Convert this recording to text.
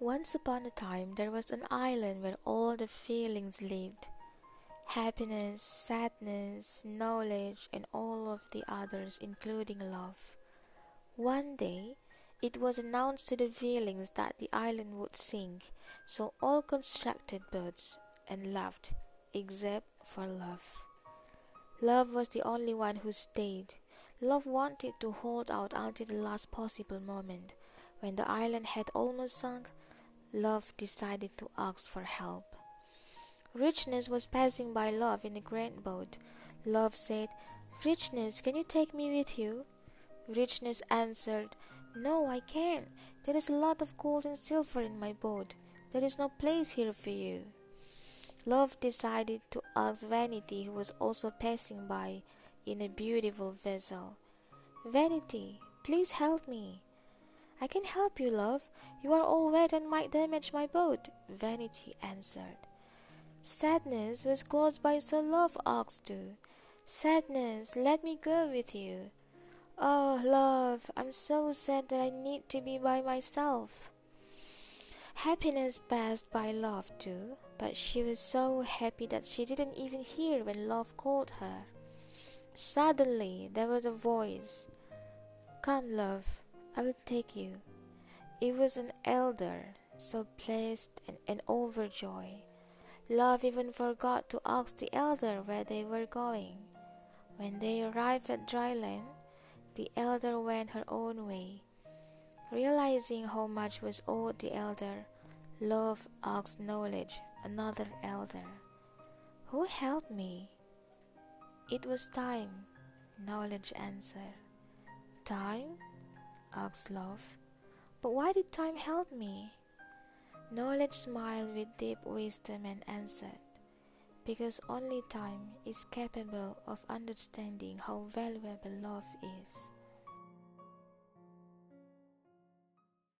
Once upon a time there was an island where all the feelings lived happiness, sadness, knowledge, and all of the others, including love. One day it was announced to the feelings that the island would sink, so all constructed boats and left, except for love. Love was the only one who stayed. Love wanted to hold out until the last possible moment. When the island had almost sunk, Love decided to ask for help. Richness was passing by Love in a great boat. Love said, Richness, can you take me with you? Richness answered, No, I can't. There is a lot of gold and silver in my boat. There is no place here for you. Love decided to ask Vanity, who was also passing by in a beautiful vessel. Vanity, please help me. I can help you, love. You are all wet and might damage my boat, Vanity answered. Sadness was close by, so Love asked too. Sadness, let me go with you. Oh, love, I'm so sad that I need to be by myself. Happiness passed by Love too, but she was so happy that she didn't even hear when Love called her. Suddenly there was a voice. Come, love, I will take you. It was an elder, so pleased and, and overjoyed. Love even forgot to ask the elder where they were going. When they arrived at dry land, the elder went her own way. Realizing how much was owed the elder, Love asked Knowledge, another elder, Who helped me? It was time, Knowledge answered. Time? Asked Love. But why did time help me? Knowledge smiled with deep wisdom and answered, Because only time is capable of understanding how valuable love is.